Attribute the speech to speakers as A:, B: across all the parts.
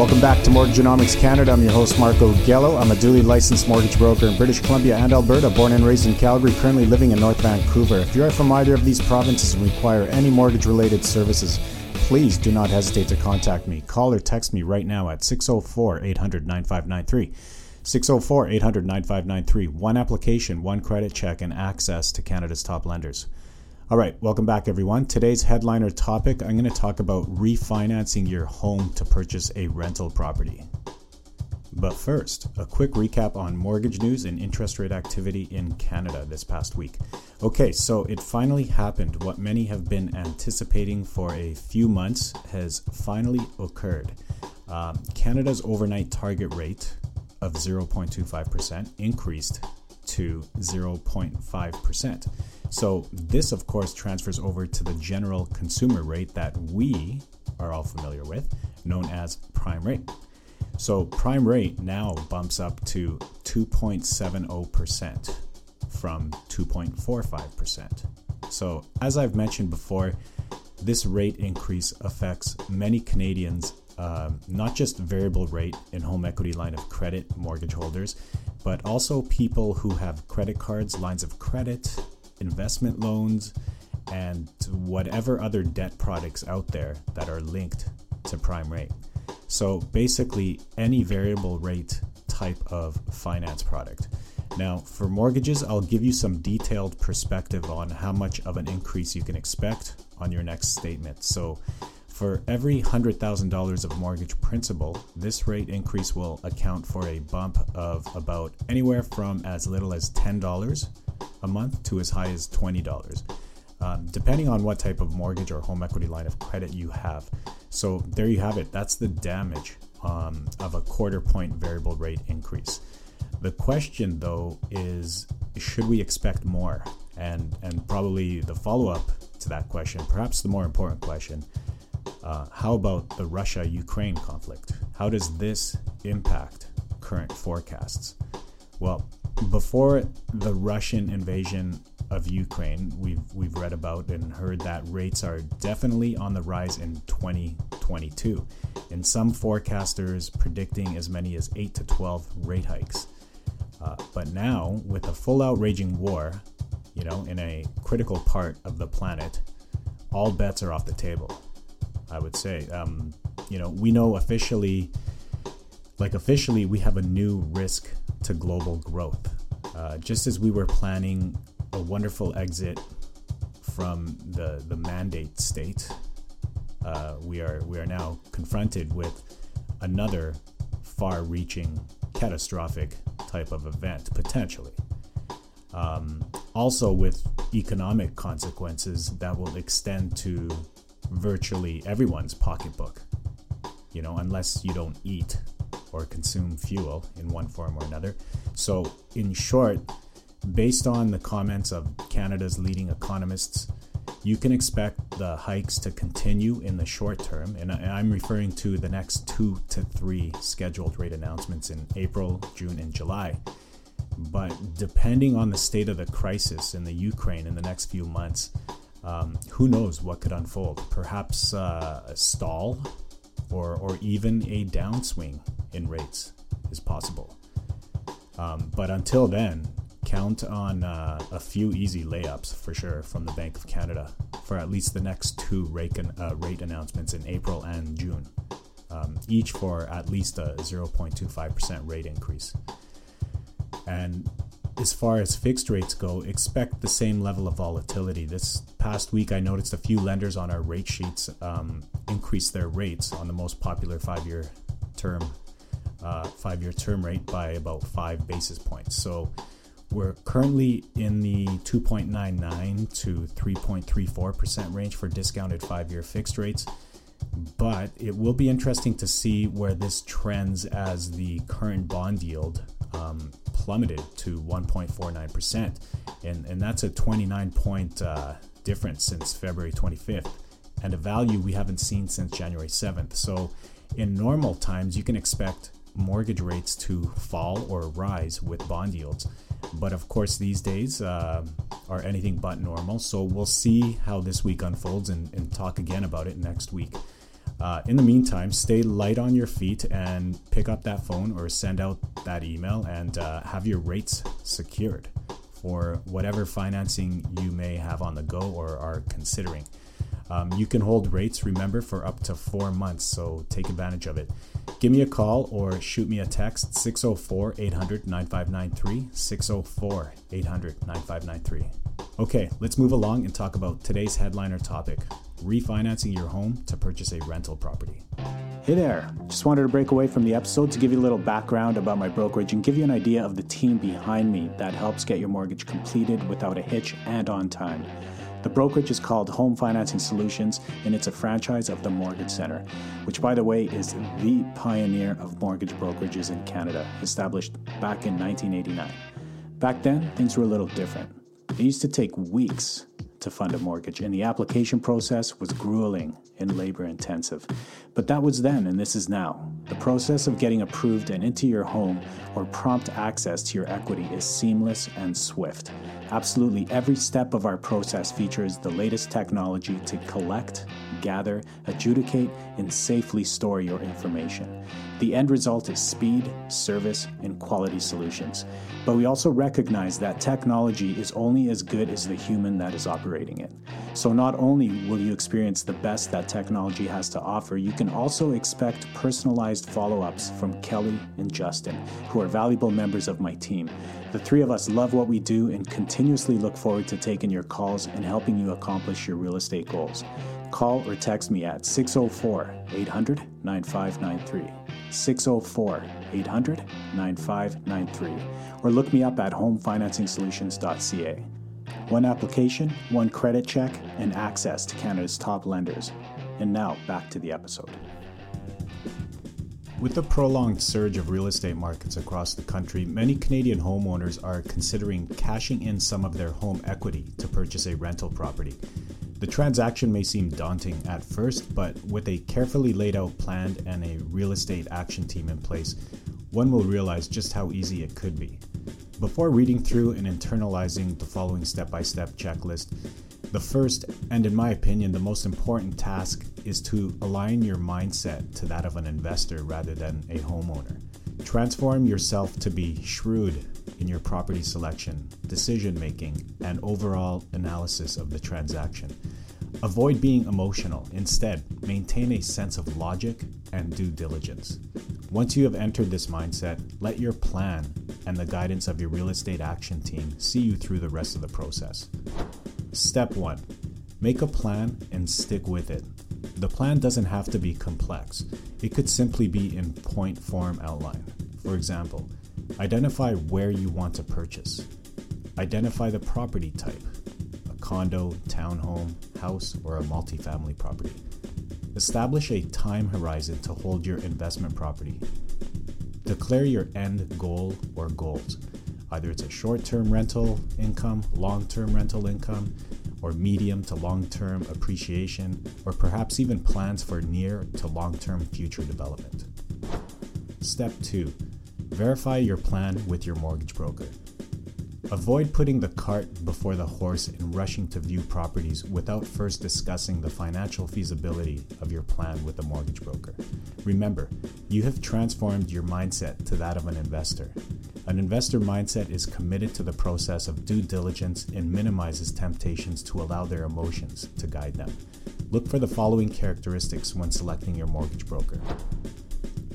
A: Welcome back to Mortgagenomics Canada. I'm your host, Marco Gello. I'm a duly licensed mortgage broker in British Columbia and Alberta, born and raised in Calgary, currently living in North Vancouver. If you are from either of these provinces and require any mortgage related services, please do not hesitate to contact me. Call or text me right now at 604 800 9593. 604 800 9593. One application, one credit check, and access to Canada's top lenders. All right, welcome back, everyone. Today's headliner topic I'm going to talk about refinancing your home to purchase a rental property. But first, a quick recap on mortgage news and interest rate activity in Canada this past week. Okay, so it finally happened. What many have been anticipating for a few months has finally occurred. Um, Canada's overnight target rate of 0.25% increased to 0.5%. So, this of course transfers over to the general consumer rate that we are all familiar with, known as prime rate. So, prime rate now bumps up to 2.70% from 2.45%. So, as I've mentioned before, this rate increase affects many Canadians, uh, not just variable rate and home equity line of credit mortgage holders, but also people who have credit cards, lines of credit, investment loans, and whatever other debt products out there that are linked to prime rate. So basically, any variable rate type of finance product. Now, for mortgages, I'll give you some detailed perspective on how much of an increase you can expect on your next statement. So, for every $100,000 of mortgage principal, this rate increase will account for a bump of about anywhere from as little as $10 a month to as high as $20, um, depending on what type of mortgage or home equity line of credit you have. So, there you have it. That's the damage um, of a quarter point variable rate increase. The question, though, is should we expect more? And, and probably the follow up to that question, perhaps the more important question, uh, how about the Russia Ukraine conflict? How does this impact current forecasts? Well, before the Russian invasion of Ukraine, we've we've read about and heard that rates are definitely on the rise in 2022, and some forecasters predicting as many as 8 to 12 rate hikes. Uh, but now, with a full-out raging war, you know, in a critical part of the planet, all bets are off the table. I would say, um, you know, we know officially, like officially, we have a new risk to global growth. Uh, just as we were planning a wonderful exit from the the mandate state, uh, we are we are now confronted with another far-reaching, catastrophic type of event potentially. Um, also, with economic consequences that will extend to virtually everyone's pocketbook. You know, unless you don't eat or consume fuel in one form or another. So, in short, based on the comments of Canada's leading economists, you can expect the hikes to continue in the short term, and I'm referring to the next two to three scheduled rate announcements in April, June, and July. But depending on the state of the crisis in the Ukraine in the next few months, um, who knows what could unfold? Perhaps uh, a stall or, or even a downswing in rates is possible. Um, but until then, count on uh, a few easy layups for sure from the Bank of Canada for at least the next two rate, uh, rate announcements in April and June, um, each for at least a 0.25% rate increase. And as far as fixed rates go, expect the same level of volatility. This past week, I noticed a few lenders on our rate sheets um, increase their rates on the most popular five-year term, uh, five-year term rate by about five basis points. So we're currently in the 2.99 to 3.34 percent range for discounted five-year fixed rates. But it will be interesting to see where this trends as the current bond yield um, plummeted to 1.49%. And, and that's a 29 point uh, difference since February 25th, and a value we haven't seen since January 7th. So, in normal times, you can expect mortgage rates to fall or rise with bond yields. But of course, these days uh, are anything but normal. So, we'll see how this week unfolds and, and talk again about it next week. Uh, in the meantime, stay light on your feet and pick up that phone or send out that email and uh, have your rates secured for whatever financing you may have on the go or are considering. Um, you can hold rates, remember, for up to four months, so take advantage of it. Give me a call or shoot me a text 604 800 9593. 604 800 9593. Okay, let's move along and talk about today's headliner topic refinancing your home to purchase a rental property.
B: Hey there, just wanted to break away from the episode to give you a little background about my brokerage and give you an idea of the team behind me that helps get your mortgage completed without a hitch and on time. The brokerage is called Home Financing Solutions, and it's a franchise of the Mortgage Center, which, by the way, is the pioneer of mortgage brokerages in Canada, established back in 1989. Back then, things were a little different. It used to take weeks to fund a mortgage, and the application process was grueling and labor intensive. But that was then, and this is now. The process of getting approved and into your home or prompt access to your equity is seamless and swift. Absolutely every step of our process features the latest technology to collect, gather, adjudicate, and safely store your information. The end result is speed, service, and quality solutions. But we also recognize that technology is only as good as the human that is operating it. So not only will you experience the best that technology has to offer, you can also expect personalized follow ups from Kelly and Justin, who are valuable members of my team. The three of us love what we do and continuously look forward to taking your calls and helping you accomplish your real estate goals. Call or text me at 604 800 9593. 604 800 9593. Or look me up at homefinancingsolutions.ca. One application, one credit check, and access to Canada's top lenders. And now back to the episode.
A: With the prolonged surge of real estate markets across the country, many Canadian homeowners are considering cashing in some of their home equity to purchase a rental property. The transaction may seem daunting at first, but with a carefully laid out plan and a real estate action team in place, one will realize just how easy it could be. Before reading through and internalizing the following step by step checklist, the first, and in my opinion, the most important task is to align your mindset to that of an investor rather than a homeowner. Transform yourself to be shrewd in your property selection, decision making, and overall analysis of the transaction. Avoid being emotional. Instead, maintain a sense of logic and due diligence. Once you have entered this mindset, let your plan and the guidance of your real estate action team see you through the rest of the process. Step 1 Make a plan and stick with it. The plan doesn't have to be complex, it could simply be in point form outline. For example, identify where you want to purchase, identify the property type a condo, townhome, house, or a multifamily property. Establish a time horizon to hold your investment property. Declare your end goal or goals. Either it's a short term rental income, long term rental income, or medium to long term appreciation, or perhaps even plans for near to long term future development. Step 2 Verify your plan with your mortgage broker. Avoid putting the cart before the horse and rushing to view properties without first discussing the financial feasibility of your plan with the mortgage broker. Remember, you have transformed your mindset to that of an investor. An investor mindset is committed to the process of due diligence and minimizes temptations to allow their emotions to guide them. Look for the following characteristics when selecting your mortgage broker.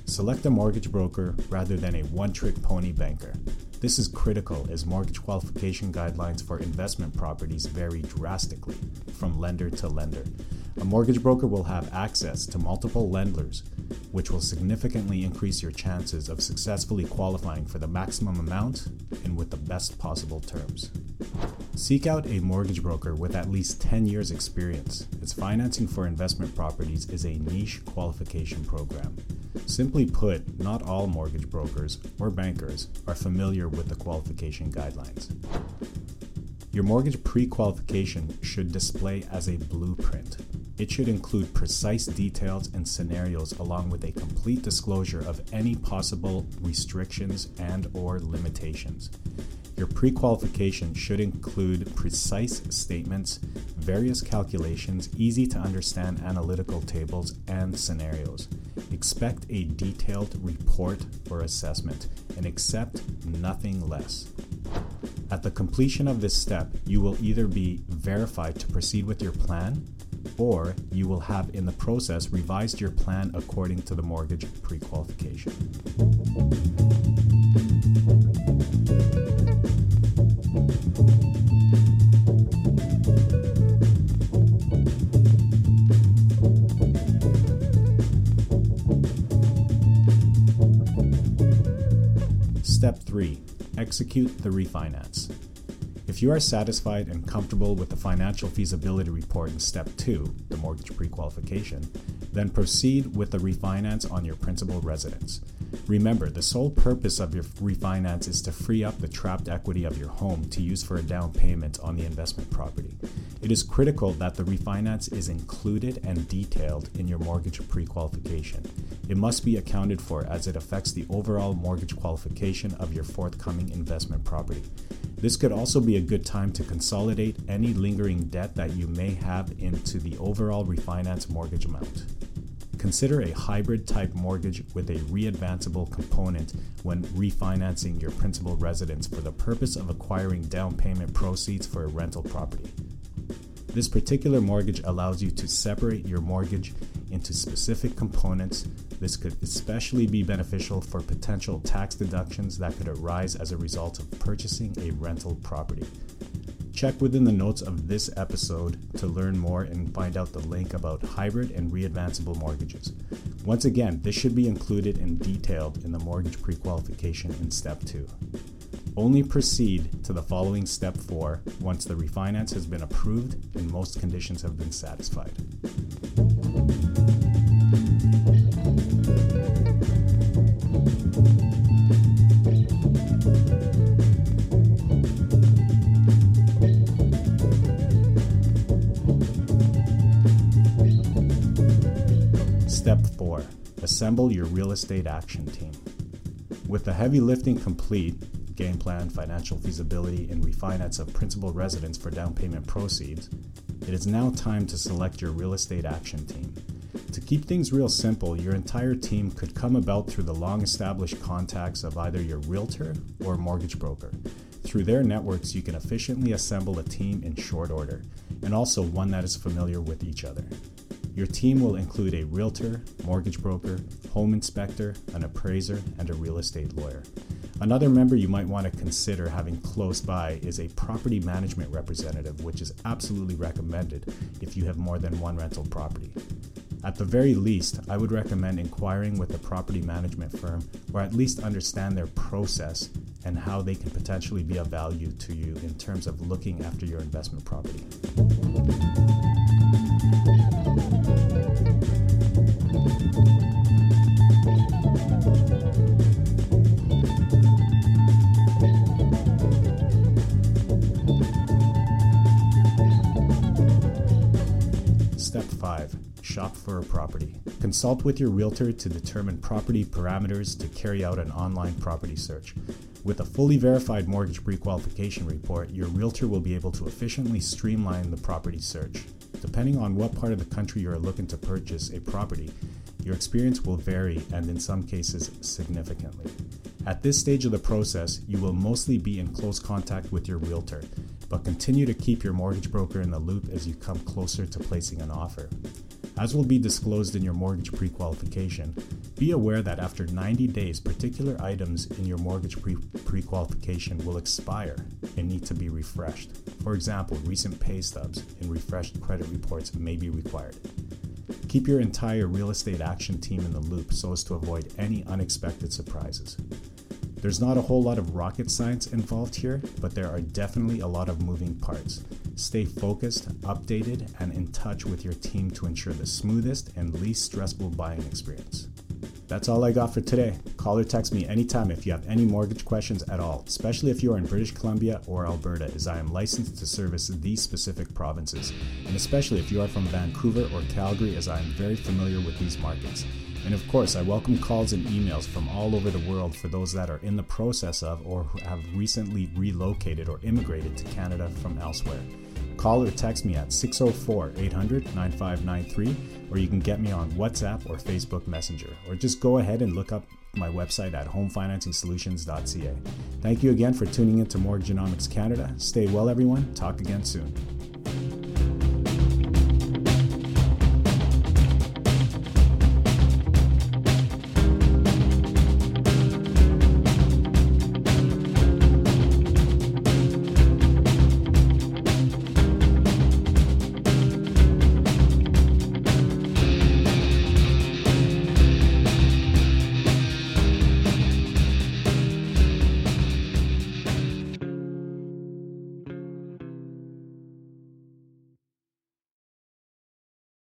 A: Select a mortgage broker rather than a one trick pony banker. This is critical as mortgage qualification guidelines for investment properties vary drastically from lender to lender. A mortgage broker will have access to multiple lenders, which will significantly increase your chances of successfully qualifying for the maximum amount and with the best possible terms. Seek out a mortgage broker with at least 10 years' experience, as financing for investment properties is a niche qualification program. Simply put, not all mortgage brokers or bankers are familiar with the qualification guidelines. Your mortgage pre qualification should display as a blueprint. It should include precise details and scenarios along with a complete disclosure of any possible restrictions and or limitations. Your pre-qualification should include precise statements, various calculations, easy to understand analytical tables, and scenarios. Expect a detailed report or assessment and accept nothing less. At the completion of this step, you will either be verified to proceed with your plan or you will have in the process revised your plan according to the mortgage pre qualification. Step 3 Execute the refinance. If you are satisfied and comfortable with the financial feasibility report in step 2, the mortgage pre-qualification, then proceed with the refinance on your principal residence. Remember, the sole purpose of your refinance is to free up the trapped equity of your home to use for a down payment on the investment property. It is critical that the refinance is included and detailed in your mortgage pre qualification. It must be accounted for as it affects the overall mortgage qualification of your forthcoming investment property. This could also be a good time to consolidate any lingering debt that you may have into the overall refinance mortgage amount. Consider a hybrid type mortgage with a readvanceable component when refinancing your principal residence for the purpose of acquiring down payment proceeds for a rental property. This particular mortgage allows you to separate your mortgage into specific components. This could especially be beneficial for potential tax deductions that could arise as a result of purchasing a rental property. Check within the notes of this episode to learn more and find out the link about hybrid and readvanceable mortgages. Once again, this should be included and detailed in the mortgage pre-qualification in step 2. Only proceed to the following step 4 once the refinance has been approved and most conditions have been satisfied. Step 4 Assemble your real estate action team. With the heavy lifting complete, game plan, financial feasibility, and refinance of principal residence for down payment proceeds, it is now time to select your real estate action team. To keep things real simple, your entire team could come about through the long established contacts of either your realtor or mortgage broker. Through their networks, you can efficiently assemble a team in short order, and also one that is familiar with each other. Your team will include a realtor, mortgage broker, home inspector, an appraiser, and a real estate lawyer. Another member you might want to consider having close by is a property management representative, which is absolutely recommended if you have more than one rental property. At the very least, I would recommend inquiring with a property management firm or at least understand their process and how they can potentially be of value to you in terms of looking after your investment property. For a property. Consult with your realtor to determine property parameters to carry out an online property search. With a fully verified mortgage pre qualification report, your realtor will be able to efficiently streamline the property search. Depending on what part of the country you are looking to purchase a property, your experience will vary and in some cases significantly. At this stage of the process, you will mostly be in close contact with your realtor, but continue to keep your mortgage broker in the loop as you come closer to placing an offer. As will be disclosed in your mortgage pre qualification, be aware that after 90 days, particular items in your mortgage pre qualification will expire and need to be refreshed. For example, recent pay stubs and refreshed credit reports may be required. Keep your entire real estate action team in the loop so as to avoid any unexpected surprises. There's not a whole lot of rocket science involved here, but there are definitely a lot of moving parts. Stay focused, updated, and in touch with your team to ensure the smoothest and least stressful buying experience. That's all I got for today. Call or text me anytime if you have any mortgage questions at all, especially if you are in British Columbia or Alberta, as I am licensed to service these specific provinces, and especially if you are from Vancouver or Calgary, as I am very familiar with these markets. And of course, I welcome calls and emails from all over the world for those that are in the process of or who have recently relocated or immigrated to Canada from elsewhere. Call or text me at 604 800 9593, or you can get me on WhatsApp or Facebook Messenger, or just go ahead and look up my website at homefinancingsolutions.ca. Thank you again for tuning in to Mortgagenomics Canada. Stay well, everyone. Talk again soon.